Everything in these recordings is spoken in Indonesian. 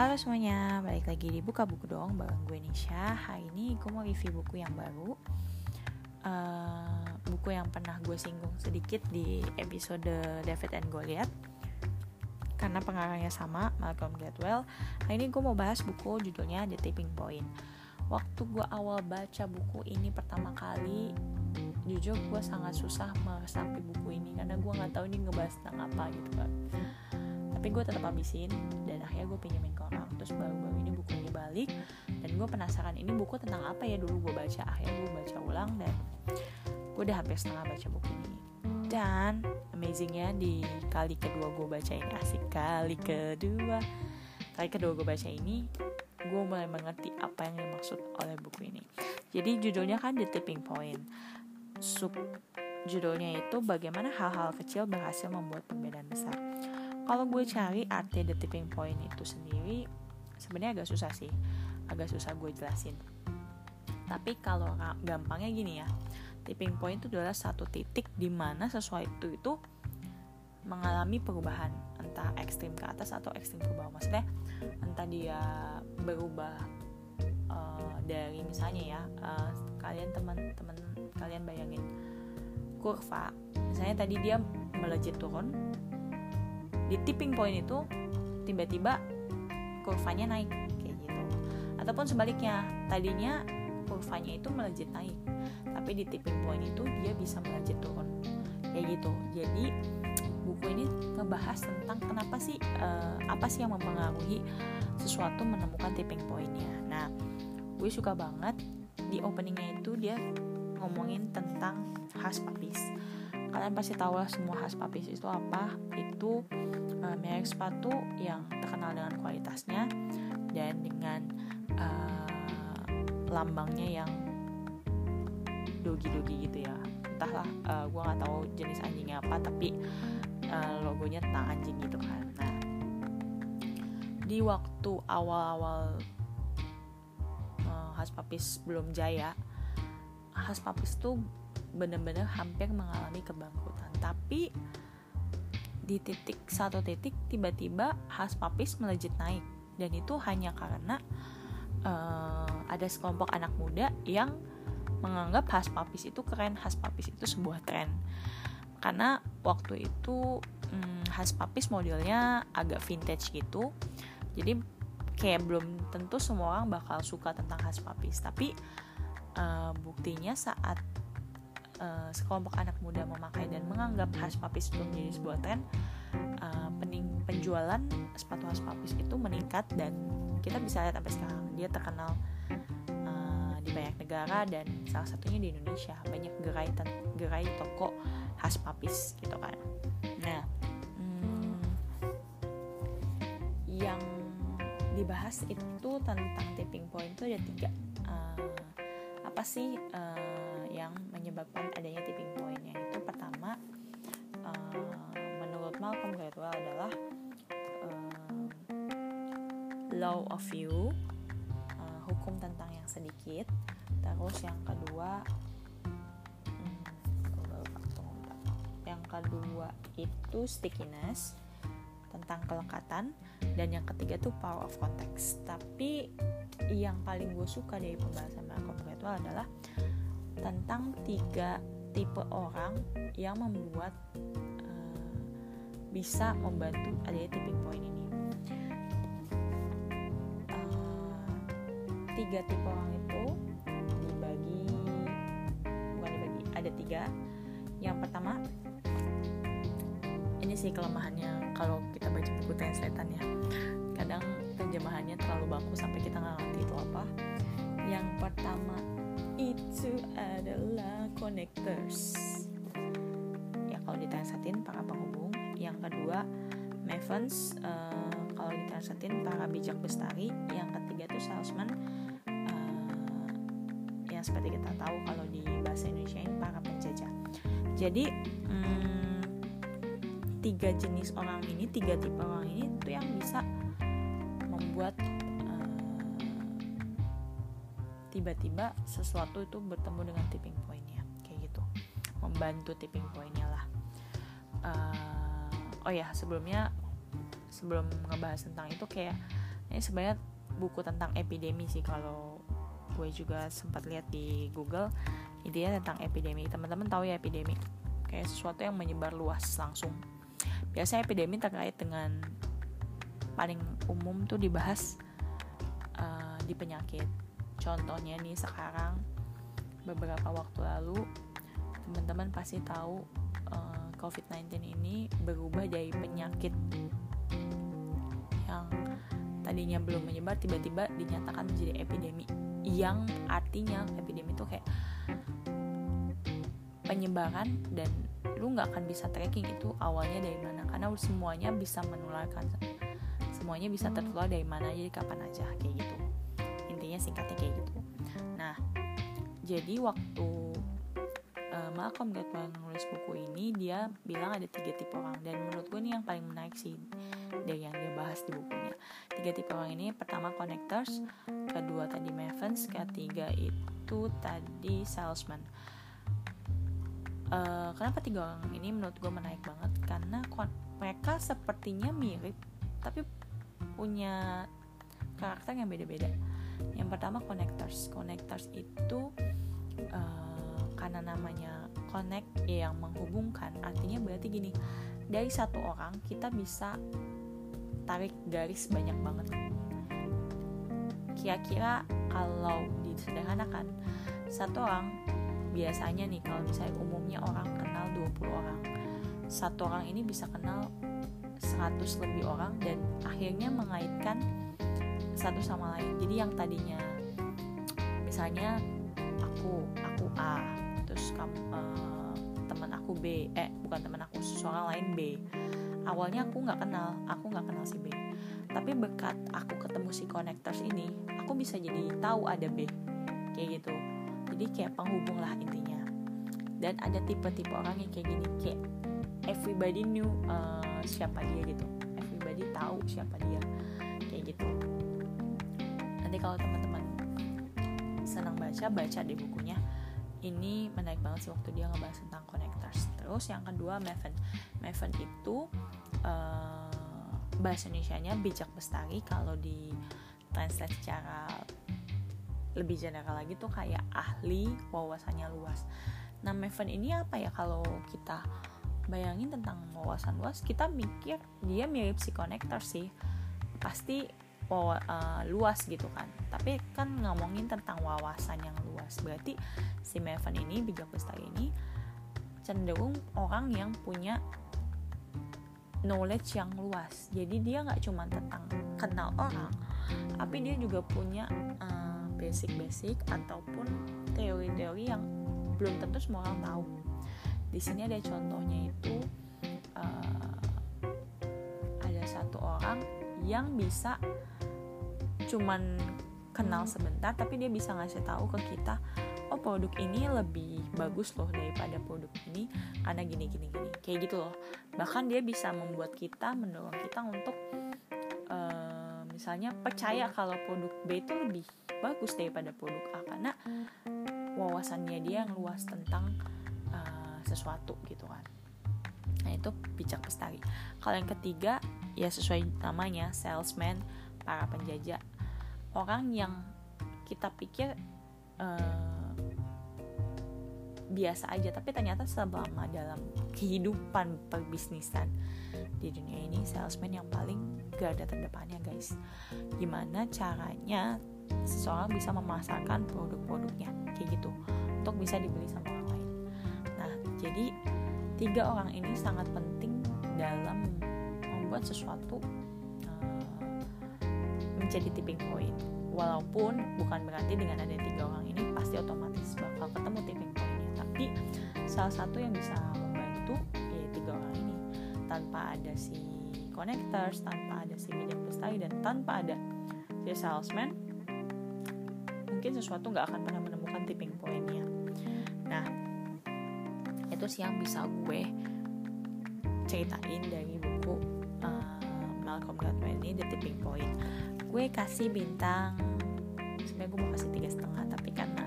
Halo semuanya, balik lagi di Buka Buku dong bareng gue Nisha. Hari ini gue mau review buku yang baru. Uh, Buku yang pernah gue singgung sedikit di episode David and Goliath Karena pengarangnya sama, Malcolm Gladwell. Hari ini gue mau bahas buku judulnya The Tipping Point. Waktu gue awal baca buku ini pertama kali Jujur gue sangat susah meresapi buku ini Karena gue gak tahu ini ngebahas tentang apa gitu kan tapi gue tetap habisin dan akhirnya gue pinjemin ke orang. Terus baru-baru ini buku ini balik dan gue penasaran ini buku tentang apa ya dulu gue baca? Akhirnya gue baca ulang dan gue udah hampir setengah baca buku ini. Dan amazingnya di kali kedua gue baca ini asik kali kedua. Kali kedua gue baca ini gue mulai mengerti apa yang dimaksud oleh buku ini. Jadi judulnya kan The Tipping Point. Sub judulnya itu bagaimana hal-hal kecil berhasil membuat perbedaan besar kalau gue cari arti the tipping point itu sendiri sebenarnya agak susah sih. Agak susah gue jelasin. Tapi kalau gampangnya gini ya. Tipping point itu adalah satu titik di mana sesuatu itu mengalami perubahan. Entah ekstrim ke atas atau ekstrim ke bawah. Maksudnya entah dia berubah uh, dari misalnya ya uh, kalian teman-teman kalian bayangin kurva. Misalnya tadi dia melejit turun di tipping point itu tiba-tiba kurvanya naik kayak gitu. Ataupun sebaliknya tadinya kurvanya itu melejit naik tapi di tipping point itu dia bisa melejit turun kayak gitu. Jadi buku ini ngebahas tentang kenapa sih uh, apa sih yang mempengaruhi sesuatu menemukan tipping pointnya. Nah gue suka banget di openingnya itu dia ngomongin tentang khas papis kalian pasti tahu lah semua khas papis itu apa. Itu uh, merek sepatu yang terkenal dengan kualitasnya dan dengan uh, lambangnya yang dogi-dogi gitu ya. Entahlah uh, gue nggak tahu jenis anjingnya apa tapi uh, logonya tentang anjing gitu kan. Nah di waktu awal-awal uh, khas papis belum jaya khas papis tuh bener-bener hampir mengalami kebangkrutan. Tapi di titik satu titik tiba-tiba khas papis melejit naik. Dan itu hanya karena uh, ada sekelompok anak muda yang menganggap khas papis itu keren. Khas papis itu sebuah tren. Karena waktu itu um, khas papis modelnya agak vintage gitu. Jadi kayak belum tentu semua orang bakal suka tentang khas papis tapi uh, buktinya saat uh, sekelompok anak muda memakai dan menganggap khas papis itu menjadi sebuah tren uh, penjualan sepatu khas papis itu meningkat dan kita bisa lihat sampai sekarang. Dia terkenal uh, di banyak negara dan salah satunya di Indonesia. Banyak gerai gerai toko khas papis gitu kan. Nah hmm, yang dibahas itu tentang tipping point itu ada tiga. Uh, apa sih uh, law of you uh, hukum tentang yang sedikit. Terus yang kedua hmm, yang kedua itu stickiness tentang kelekatan. Dan yang ketiga tuh power of context. Tapi yang paling gue suka dari pembahasan Malcolm Gladwell adalah tentang tiga tipe orang yang membuat uh, bisa membantu adanya tipping point ini. Tiga tipe orang itu dibagi bukan dibagi ada tiga. Yang pertama ini sih kelemahannya kalau kita baca buku translatean ya. Kadang terjemahannya terlalu baku sampai kita nggak ngerti itu apa. Yang pertama itu adalah connectors. Ya kalau ditranslatein para penghubung. Yang kedua mavens uh, kalau ditranslatein para bijak bestari. Yang ketiga itu salesman yang seperti kita tahu kalau di bahasa Indonesia ini para penjajah. Jadi hmm, tiga jenis orang ini tiga tipe orang ini itu yang bisa membuat tiba-tiba sesuatu itu bertemu dengan tipping pointnya. Kayak gitu. Membantu tipping pointnya lah. Uh, oh ya sebelumnya sebelum ngebahas tentang itu kayak ini sebenarnya buku tentang epidemi sih kalau gue juga sempat lihat di Google intinya tentang epidemi. Teman-teman tahu ya epidemi? Kayak sesuatu yang menyebar luas langsung. Biasanya epidemi terkait dengan paling umum tuh dibahas uh, di penyakit. Contohnya nih sekarang beberapa waktu lalu teman-teman pasti tahu uh, eh, COVID-19 ini berubah dari penyakit tadinya belum menyebar tiba-tiba dinyatakan menjadi epidemi. Yang artinya epidemi itu kayak penyebaran dan lu nggak akan bisa tracking itu awalnya dari mana. Karena semuanya bisa menularkan semuanya bisa tertular dari mana jadi kapan aja kayak gitu. Intinya singkatnya kayak gitu. Nah jadi waktu uh, Malcolm Gladwell nulis buku ini dia bilang ada tiga tipe orang dan yang paling menarik sih dari yang dia bahas di bukunya. Tiga tipe orang ini pertama connectors kedua tadi mavens ketiga itu tadi salesman. Uh, kenapa tiga orang ini menurut gue menarik banget? Karena mereka sepertinya mirip tapi punya karakter yang beda-beda. Yang pertama connectors. Connectors itu uh, karena namanya connect yang menghubungkan. Artinya berarti gini dari satu orang kita bisa tarik garis banyak banget. Kira-kira kalau disederhanakan satu orang biasanya nih kalau misalnya umumnya orang kenal 20 orang satu orang ini bisa kenal 100 lebih orang dan akhirnya mengaitkan satu sama lain. Jadi yang tadinya misalnya aku aku A terus kamu uh, teman aku B eh bukan teman aku seseorang lain B. Awalnya aku nggak kenal aku nggak kenal si B. Tapi berkat aku ketemu si connectors ini aku bisa jadi tahu ada B. Kayak gitu. Jadi kayak penghubung lah intinya. Dan ada tipe-tipe orang yang kayak gini kayak everybody knew uh, siapa dia gitu. Everybody tahu siapa dia. Kayak gitu. Nanti kalau teman-teman senang baca baca di bukunya. Ini menarik banget sih waktu dia ngebahas tentang terus yang kedua Maven. Maven itu uh, bahasa Indonesia-nya bijak bestari. Kalau di translate secara lebih general lagi tuh kayak ahli wawasannya luas. Nah Maven ini apa ya? Kalau kita bayangin tentang wawasan luas kita mikir dia mirip si connector sih. Pasti uh, luas gitu kan. Tapi kan ngomongin tentang wawasan yang luas. Berarti si Maven ini bijak bestari ini cenderung orang yang punya knowledge yang luas. Jadi dia nggak cuma tentang kenal orang tapi dia juga punya uh, basic-basic ataupun teori-teori yang belum tentu semua orang tahu. Di sini ada contohnya itu uh, ada satu orang yang bisa cuman kenal sebentar tapi dia bisa ngasih tahu ke kita produk ini lebih bagus loh daripada produk ini karena gini gini gini. Kayak gitu loh. Bahkan dia bisa membuat kita mendorong kita untuk uh, misalnya percaya kalau produk B itu lebih bagus daripada produk A karena wawasannya dia yang luas tentang uh, sesuatu gitu kan. Nah itu bijak bestari kalau yang ketiga ya sesuai namanya salesman para penjajah. Orang yang kita pikir uh, biasa aja tapi ternyata selama dalam kehidupan perbisnisan di dunia ini salesman yang paling garda terdepannya guys. Gimana caranya seseorang bisa memasarkan produk-produknya kayak gitu untuk bisa dibeli sama orang lain. Nah jadi tiga orang ini sangat penting dalam membuat sesuatu menjadi tipping point. Walaupun bukan berarti dengan ada tiga orang ini pasti otomatis bakal ketemu tipping pointnya tapi salah satu yang bisa membantu ya tiga orang ini. Tanpa ada si connectors tanpa ada si media pelestari dan tanpa ada si salesman mungkin sesuatu nggak akan pernah menemukan tipping pointnya. Nah itu sih yang bisa gue ceritain dari buku uh, Malcolm Gladwell ini The Tipping Point. Gue kasih bintang sebenarnya gue mau kasih tiga setengah tapi karena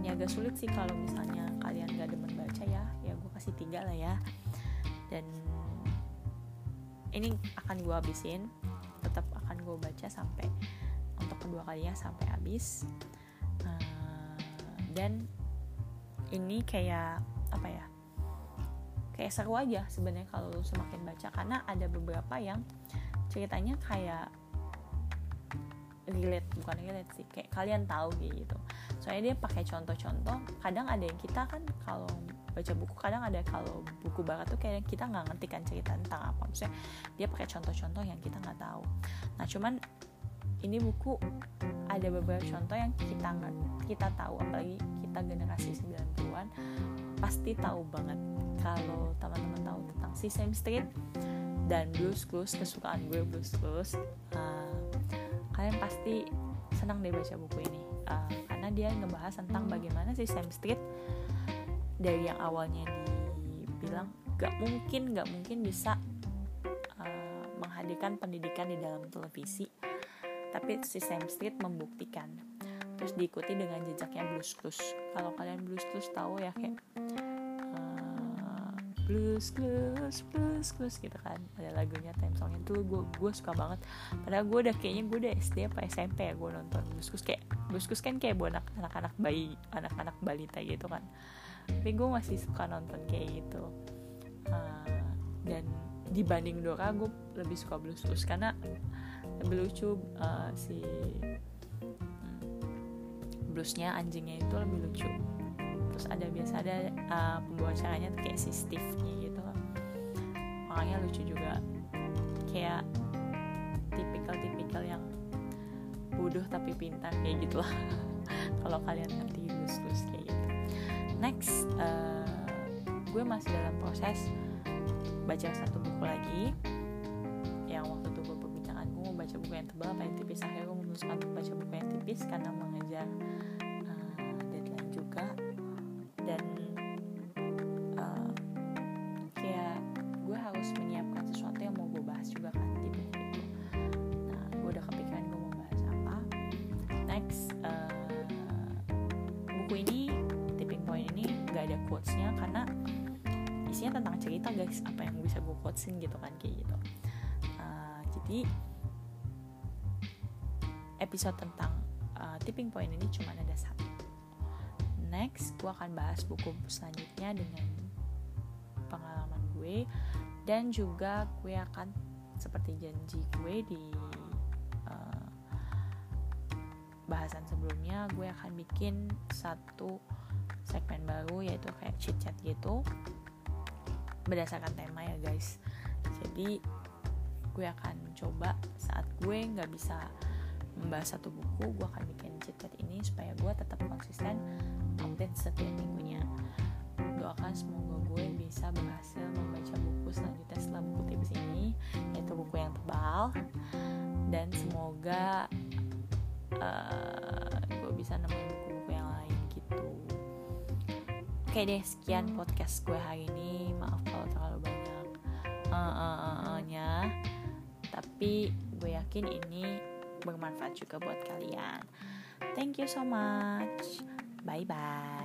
ini agak sulit sih kalau misalnya tiga lah ya. Dan ini akan gue habisin tetap akan gue baca sampai untuk kedua kalinya sampai habis. Uh, dan ini kayak apa ya kayak seru aja sebenarnya kalau semakin baca karena ada beberapa yang ceritanya kayak relate bukan relate sih kayak kalian tahu gitu. Soalnya dia pakai contoh-contoh kadang ada yang kita kan kalau baca buku kadang ada kalau buku barat tuh kayak kita nggak ngerti kan cerita tentang apa. Maksudnya dia pakai contoh-contoh yang kita nggak tahu. Nah cuman ini buku ada beberapa contoh yang kita nggak kita tahu apalagi kita generasi 90-an pasti tahu banget kalau teman-teman tahu tentang Sesame Street dan Blues Clues kesukaan gue Blues Clues. Uh, kalian pasti senang deh baca buku ini. Uh, karena dia ngebahas tentang bagaimana si Sam Street dari yang awalnya dibilang gak mungkin gak mungkin bisa uh, menghadirkan pendidikan di dalam televisi tapi si Sam Street membuktikan. Terus diikuti dengan jejaknya Blues Clues kalau kalian Blues Clues tahu ya kayak blues blues blues blues gitu kan. Ada lagunya time songnya tuh gue gue suka banget. Padahal gue udah kayaknya gue udah SD apa SMP ya gue nonton blues blues kayak blues blues kan kayak buat anak anak bayi anak anak balita gitu kan. Tapi gue masih suka nonton kayak gitu. Uh, dan dibanding Dora gue lebih suka blues blues karena lebih lucu uh, si hmm, bluesnya anjingnya itu lebih lucu terus ada biasa ada uh, pembawa acaranya tuh kayak si Steve gitu orangnya lucu juga. Kayak tipikal-tipikal yang bodoh tapi pintar kayak gitulah kalau kalian ngerti lus-lus kayak gitu. Next uh, gue masih dalam proses baca satu buku lagi. Yang waktu itu gue perbincangan gue mau baca buku yang tebal apa yang tipis? Akhirnya gue memutuskan untuk baca buku yang tipis karena mengejar quotesnya karena isinya tentang cerita guys apa yang bisa gue quotesin gitu kan kayak gitu. Uh, jadi episode tentang uh, tipping point ini cuma ada satu. Next gue akan bahas buku selanjutnya dengan pengalaman gue dan juga gue akan seperti janji gue di uh, bahasan sebelumnya gue akan bikin satu segmen baru yaitu kayak chit chat gitu berdasarkan tema ya guys. Jadi gue akan coba saat gue nggak bisa membahas satu buku gue akan bikin chit chat ini supaya gue tetap konsisten update setiap minggunya. Doakan semoga gue bisa berhasil membaca buku selanjutnya setelah buku tips ini yaitu buku yang tebal. Dan semoga uh, gue bisa nemuin oke deh sekian podcast gue hari ini. Maaf kalau terlalu banyak uh, uh, uh, uh nya tapi gue yakin ini bermanfaat juga buat kalian. Thank you so much. Bye bye.